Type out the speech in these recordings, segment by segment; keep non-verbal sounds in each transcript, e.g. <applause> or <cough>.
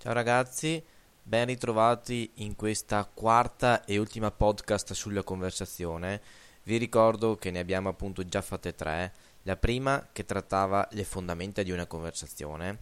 Ciao ragazzi, ben ritrovati in questa quarta e ultima podcast sulla conversazione. Vi ricordo che ne abbiamo appunto già fatte tre. La prima che trattava le fondamenta di una conversazione,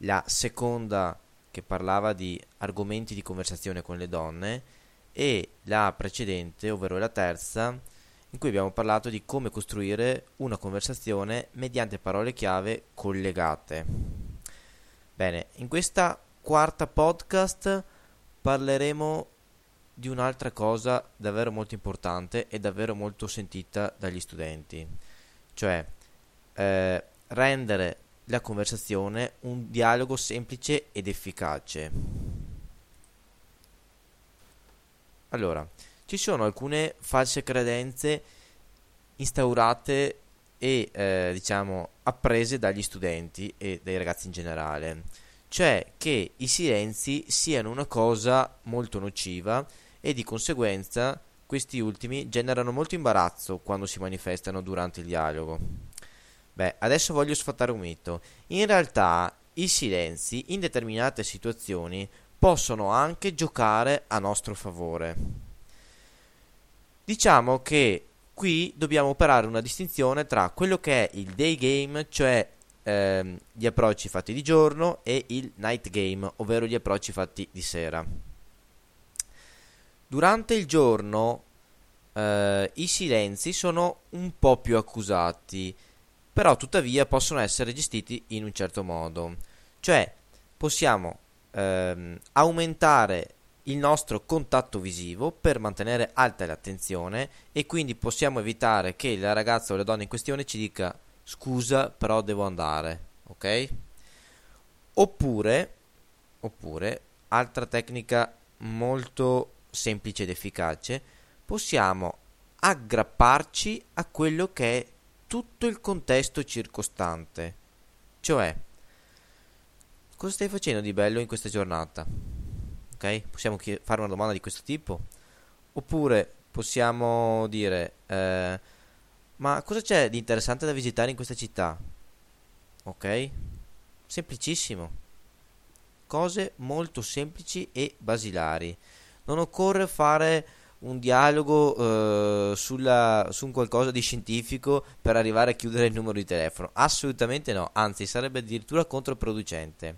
la seconda che parlava di argomenti di conversazione con le donne e la precedente, ovvero la terza, in cui abbiamo parlato di come costruire una conversazione mediante parole chiave collegate. Bene, in questa quarta podcast parleremo di un'altra cosa davvero molto importante e davvero molto sentita dagli studenti, cioè eh, rendere la conversazione un dialogo semplice ed efficace. Allora, ci sono alcune false credenze instaurate e eh, diciamo apprese dagli studenti e dai ragazzi in generale cioè che i silenzi siano una cosa molto nociva e di conseguenza questi ultimi generano molto imbarazzo quando si manifestano durante il dialogo. Beh, adesso voglio sfatare un mito. In realtà i silenzi in determinate situazioni possono anche giocare a nostro favore. Diciamo che qui dobbiamo operare una distinzione tra quello che è il day game, cioè ehm, gli approcci fatti di giorno e il night game, ovvero gli approcci fatti di sera. Durante il giorno eh, i silenzi sono un po' più accusati, però tuttavia possono essere gestiti in un certo modo. Cioè possiamo ehm, aumentare il nostro contatto visivo per mantenere alta l'attenzione e quindi possiamo evitare che la ragazza o la donna in questione ci dica scusa però devo andare, ok? Oppure, oppure, altra tecnica molto semplice ed efficace, possiamo aggrapparci a quello che è tutto il contesto circostante. Cioè, cosa stai facendo di bello in questa giornata? Ok? Possiamo fare una domanda di questo tipo? Oppure possiamo dire... Eh, ma cosa c'è di interessante da visitare in questa città? Ok? Semplicissimo. Cose molto semplici e basilari. Non occorre fare un dialogo eh, sulla, su un qualcosa di scientifico per arrivare a chiudere il numero di telefono. Assolutamente no, anzi sarebbe addirittura controproducente.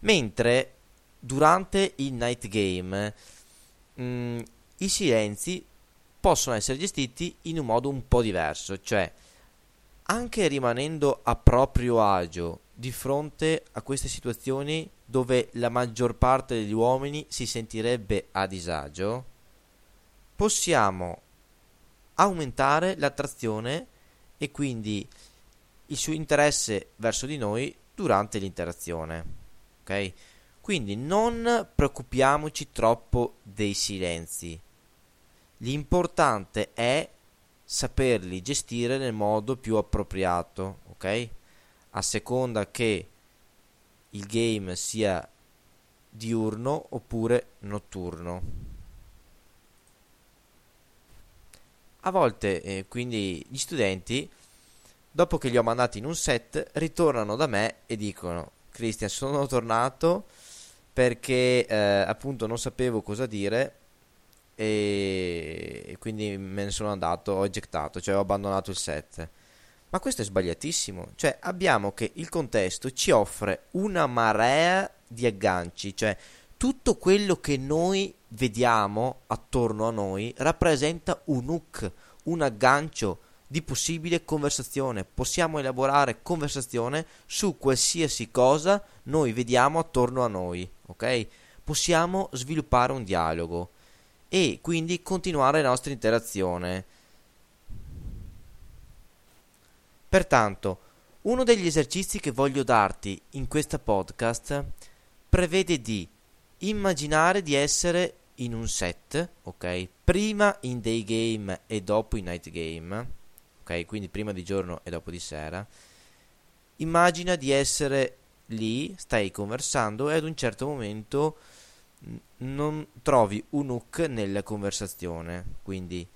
Mentre durante il night game mh, mm, i silenzi possono essere gestiti in un modo un po' diverso, cioè anche rimanendo a proprio agio di fronte a queste situazioni dove la maggior parte degli uomini si sentirebbe a disagio, possiamo aumentare l'attrazione e quindi il suo interesse verso di noi durante l'interazione. Ok? Quindi non preoccupiamoci troppo dei silenzi. L'importante è saperli gestire nel modo più appropriato, ok? A seconda che il game sia diurno oppure notturno. A volte, eh, quindi, gli studenti, dopo che li ho mandati in un set, ritornano da me e dicono: Christian, sono tornato perché eh, appunto non sapevo cosa dire e quindi me ne sono andato, ho ejectato, cioè ho abbandonato il set. Ma questo è sbagliatissimo, cioè abbiamo che il contesto ci offre una marea di agganci, cioè tutto quello che noi vediamo attorno a noi rappresenta un hook, un aggancio di possibile conversazione. Possiamo elaborare conversazione su qualsiasi cosa noi vediamo attorno a noi, ok? Possiamo sviluppare un dialogo e quindi continuare la nostra interazione. Pertanto, uno degli esercizi che voglio darti in questa podcast prevede di immaginare di essere in un set, ok? Prima in day game e dopo in night game, ok? Quindi prima di giorno e dopo di sera. Immagina di essere lì, stai conversando e ad un certo momento non trovi un hook nella conversazione, quindi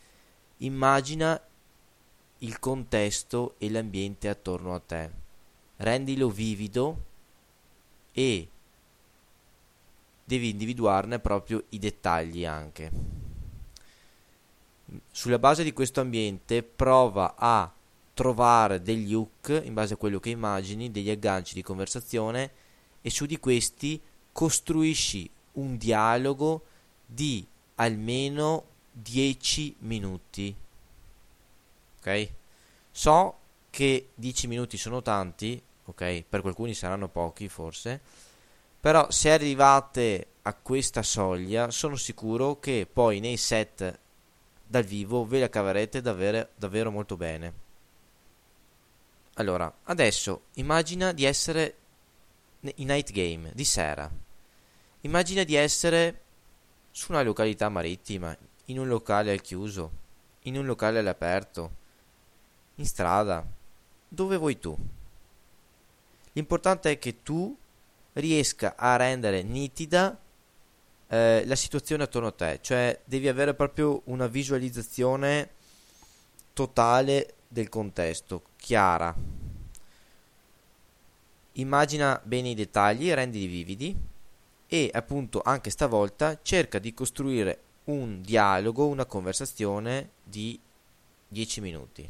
immagina il contesto e l'ambiente attorno a te, rendilo vivido e devi individuarne proprio i dettagli anche. Sulla base di questo ambiente prova a trovare degli hook in base a quello che immagini, degli agganci di conversazione e su di questi costruisci un dialogo di almeno 10 minuti. Ok? So che 10 minuti sono tanti, ok? Per qualcuni saranno pochi forse, però se arrivate a questa soglia sono sicuro che poi nei set dal vivo ve la caverete davvero, davvero molto bene. Allora, adesso immagina di essere in night game, di sera. Immagina di essere su una località marittima, in un locale al chiuso, in un locale all'aperto, in strada, dove vuoi tu. L'importante è che tu riesca a rendere nitida eh, la situazione attorno a te, cioè devi avere proprio una visualizzazione totale del contesto, chiara. Immagina bene i dettagli, rendili vividi e appunto anche stavolta cerca di costruire un dialogo, una conversazione di 10 minuti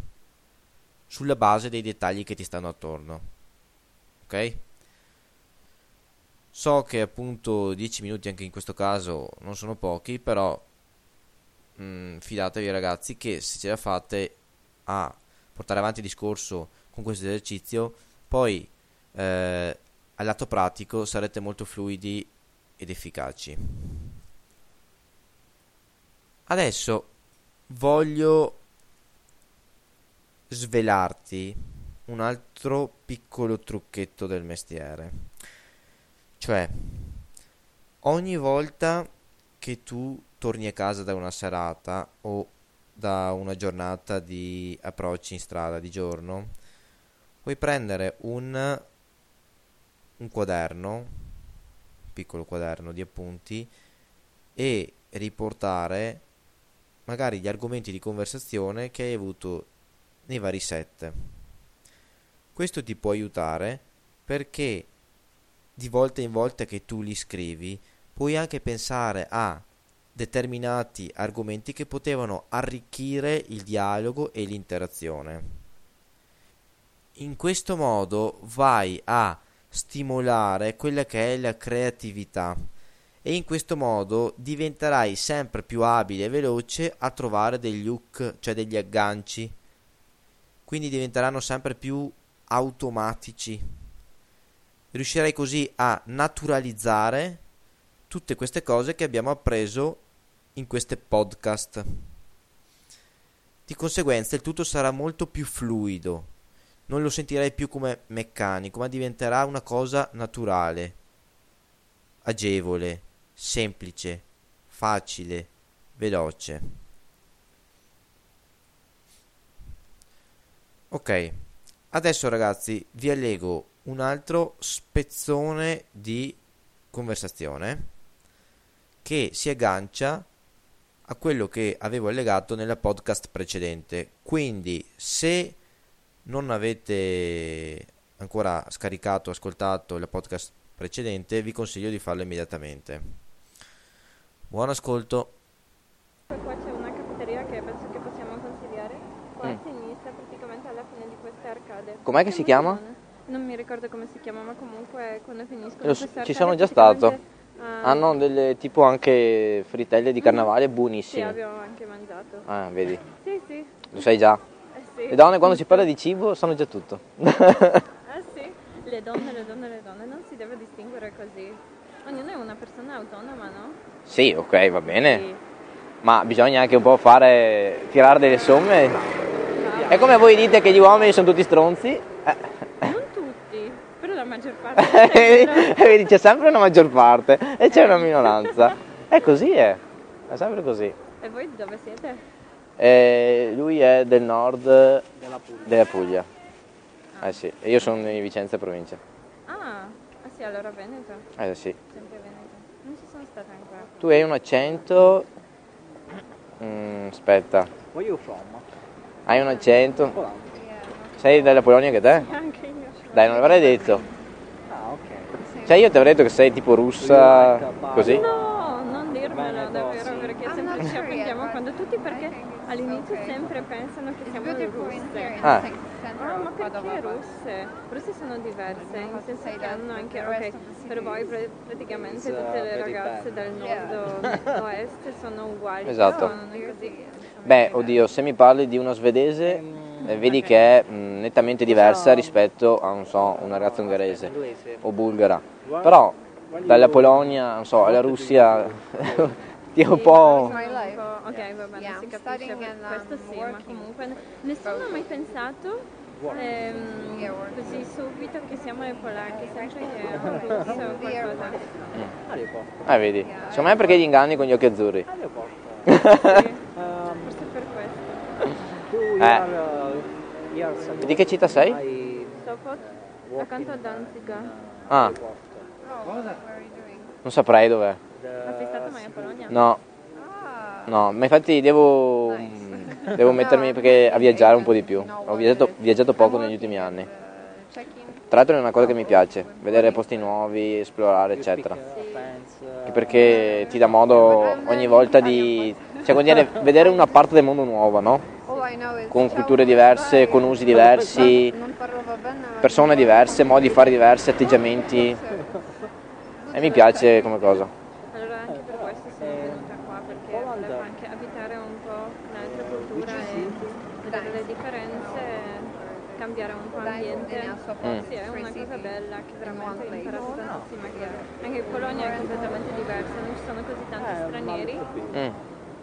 sulla base dei dettagli che ti stanno attorno. Ok? So che appunto 10 minuti anche in questo caso non sono pochi, però mh, mm, fidatevi ragazzi che se ce la fate a portare avanti il discorso con questo esercizio, poi eh, al lato pratico sarete molto fluidi ed efficaci. Adesso voglio svelarti un altro piccolo trucchetto del mestiere. Cioè, ogni volta che tu torni a casa da una serata o da una giornata di approcci in strada di giorno, puoi prendere un, un quaderno, piccolo quaderno di appunti, e riportare magari gli argomenti di conversazione che hai avuto nei vari set. Questo ti può aiutare perché di volta in volta che tu li scrivi puoi anche pensare a determinati argomenti che potevano arricchire il dialogo e l'interazione. In questo modo vai a stimolare quella che è la creatività e in questo modo diventerai sempre più abile e veloce a trovare degli hook, cioè degli agganci. Quindi diventeranno sempre più automatici. Riuscirai così a naturalizzare tutte queste cose che abbiamo appreso in queste podcast. Di conseguenza il tutto sarà molto più fluido, non lo sentirai più come meccanico, ma diventerà una cosa naturale, agevole, semplice, facile, veloce. Ok, adesso ragazzi vi allego un altro spezzone di conversazione che si aggancia a quello che avevo allegato nella podcast precedente. Quindi, se non avete ancora scaricato o ascoltato la podcast precedente, vi consiglio di farlo immediatamente. Buon ascolto. Qua c'è una cafeteria che penso che possiamo consigliare. Qua mm. a sinistra, praticamente alla fine di queste arcade. Com'è che si chiama? Non mi ricordo come si chiama, ma comunque quando Lo, queste Ci sono già stato. Ah. Hanno delle tipo anche fritelle di carnavale buonissime. Sì, abbiamo anche mangiato. Ah, vedi? Sì, sì. Lo sai già? Eh sì. Le donne quando si parla di cibo sanno già tutto. <laughs> ah sì? Le donne, le donne, le donne, non si deve distinguere così. Ognuno è una persona autonoma, no? Sì, ok, va bene. Sì. Ma bisogna anche un po' fare, tirare delle somme. No. È come voi dite che gli uomini sono tutti stronzi. Eh maggior <laughs> parte. Vedi, c'è sempre una maggior parte e c'è una minoranza. È così, è. È sempre così. E voi dove siete? Eh, lui è del nord della Puglia. Della Puglia. Ah. Eh sì, e io sono in Vicenza provincia. Ah, ah sì, allora Veneto? Eh sì. Sempre Veneto. Non ci sono stata ancora. Tu hai un accento... Mm, aspetta. Where you from? Hai un accento... Sei della Polonia anche te? Sì, anche io. Dai, non l'avrei detto. Ah, ok. Sì. Cioè io ti avrei detto che sei tipo russa, così? No, non dirmelo davvero perché sempre ci offendiamo quando tutti perché all'inizio sempre pensano che siamo russe. Ah. Ah, ma perché russe? Russe sono diverse, nel senso che hanno anche, ok, per voi pra- praticamente tutte le ragazze del nord o <laughs> est sono uguali, Esatto. Beh, oddio, se mi parli di una svedese, eh, vedi che è mh, nettamente diversa rispetto a, non so, una ragazza ungherese o bulgara. Però, dalla Polonia, non so, alla Russia, <laughs> ti è un po'... Ok, va bene, Yeah, si capisce, and, questo um, sì, ma working. comunque nessuno ha mai pensato ehm, così subito che siamo le polacche, sempre che <laughs> è un russo o qualcosa. Eh, vedi, secondo me è perché gli inganni con gli occhi azzurri. Sì, forse per questo. Eh. Di che città sei? Sopot, accanto a Danziga. Ah, Oh, non saprei dov'è. Ma sei stato mai a Polonia? No, Ah, no, ma infatti devo, mm, devo mettermi perché a viaggiare un po' di più. Ho viaggiato, viaggiato poco negli ultimi anni. uh. Tra l'altro è una cosa che mi piace, vedere posti nuovi, esplorare, eccetera. Anche perché ti dà modo ogni volta di... cioè vuol dire <laughs> vedere una parte del mondo nuova, no? Is Con culture diverse, con usi diversi, persone diverse, modi di fare diversi, atteggiamenti. E mi piace come cosa. Allora anche per questo sono venuta qua perché volevo anche abitare un po' un'altra cultura e vedere le differenze, cambiare un po' ambiente. Mm. Sì, è una cosa bella che veramente tantissima che anche in Polonia è completamente diversa, non ci sono così tanti stranieri Mm.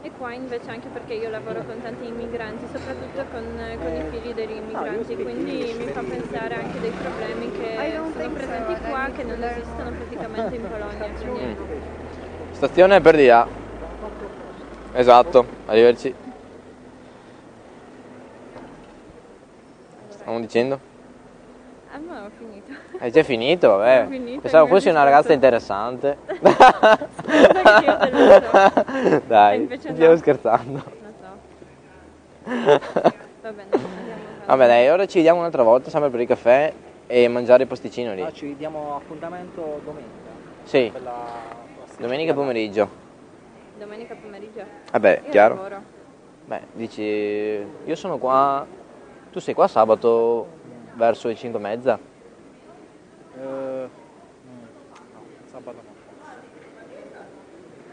e qua invece anche perché io lavoro con tanti immigranti, soprattutto con, con i figli degli immigranti, quindi mi fa pensare anche dei problemi che sono presenti qua che non esistono praticamente in Polonia. Quindi <laughs> Stazione per di A. Esatto, arrivederci. Stiamo dicendo? Ah no, ho finito. Hai già finito, vabbè. <laughs> Ho finito, Pensavo fossi una ragazza interessante. <laughs> Scusa che io te lo so. <laughs> Dai, invece no. stiamo scherzando. Lo so. Va bene. Vabbè dai, ora ci vediamo un'altra volta, sempre per il caffè e mangiare il posticino lì. Ah, ci diamo appuntamento domenica Sì, per la domenica pomeriggio. Domenica pomeriggio. Vabbè, Io chiaro. lavoro. Beh, dici, io sono qua, tu sei qua sabato verso le 5 e mezza? Eh, no, sabato no.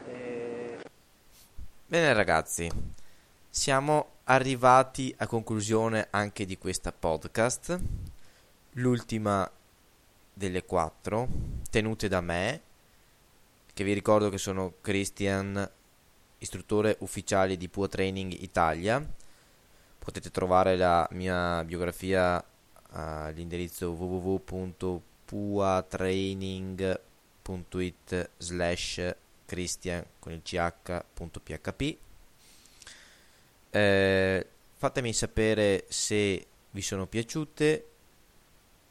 Eh, Bene ragazzi, siamo arrivati a conclusione anche di questa podcast, l'ultima delle quattro, tenute da me, che vi ricordo che sono Christian, istruttore ufficiale di Pua Training Italia. Potete trovare la mia biografia all'indirizzo www.puatraining.it slash christian con il ch.php eh, fatemi sapere se vi sono piaciute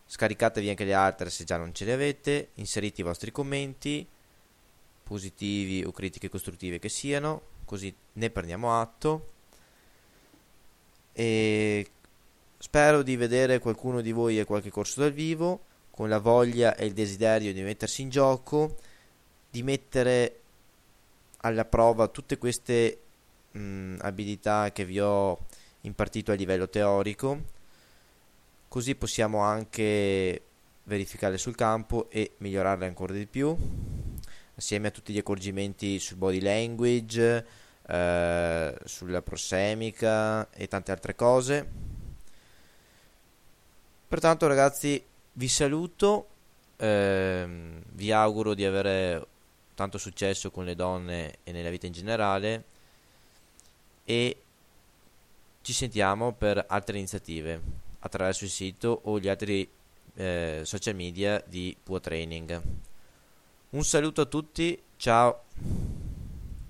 scaricatevi anche le altre se già non ce le avete inserite i vostri commenti positivi o critiche costruttive che siano così ne prendiamo atto e spero di vedere qualcuno di voi a qualche corso dal vivo con la voglia e il desiderio di mettersi in gioco di mettere alla prova tutte queste mh, abilità che vi ho impartito a livello teorico, così possiamo anche verificarle sul campo e migliorarle ancora di più, assieme a tutti gli accorgimenti sul body language, eh, sulla prossemica e tante altre cose. Pertanto ragazzi vi saluto, ehm, vi auguro di avere tanto successo con le donne e nella vita in generale e ci sentiamo per altre iniziative attraverso il sito o gli altri eh, social media di Pua Training. Un saluto a tutti, ciao!